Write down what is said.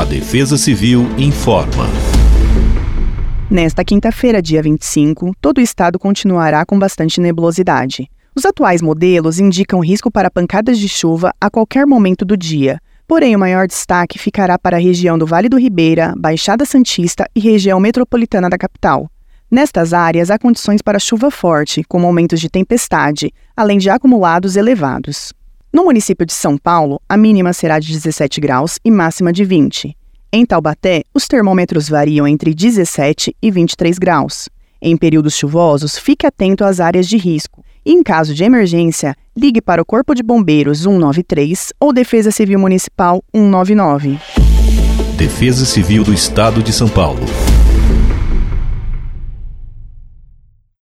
A Defesa Civil informa. Nesta quinta-feira, dia 25, todo o estado continuará com bastante nebulosidade. Os atuais modelos indicam risco para pancadas de chuva a qualquer momento do dia, porém o maior destaque ficará para a região do Vale do Ribeira, Baixada Santista e região metropolitana da capital. Nestas áreas há condições para chuva forte, com aumentos de tempestade, além de acumulados elevados. No município de São Paulo, a mínima será de 17 graus e máxima de 20. Em Taubaté, os termômetros variam entre 17 e 23 graus. Em períodos chuvosos, fique atento às áreas de risco. E em caso de emergência, ligue para o Corpo de Bombeiros 193 ou Defesa Civil Municipal 199. Defesa Civil do Estado de São Paulo.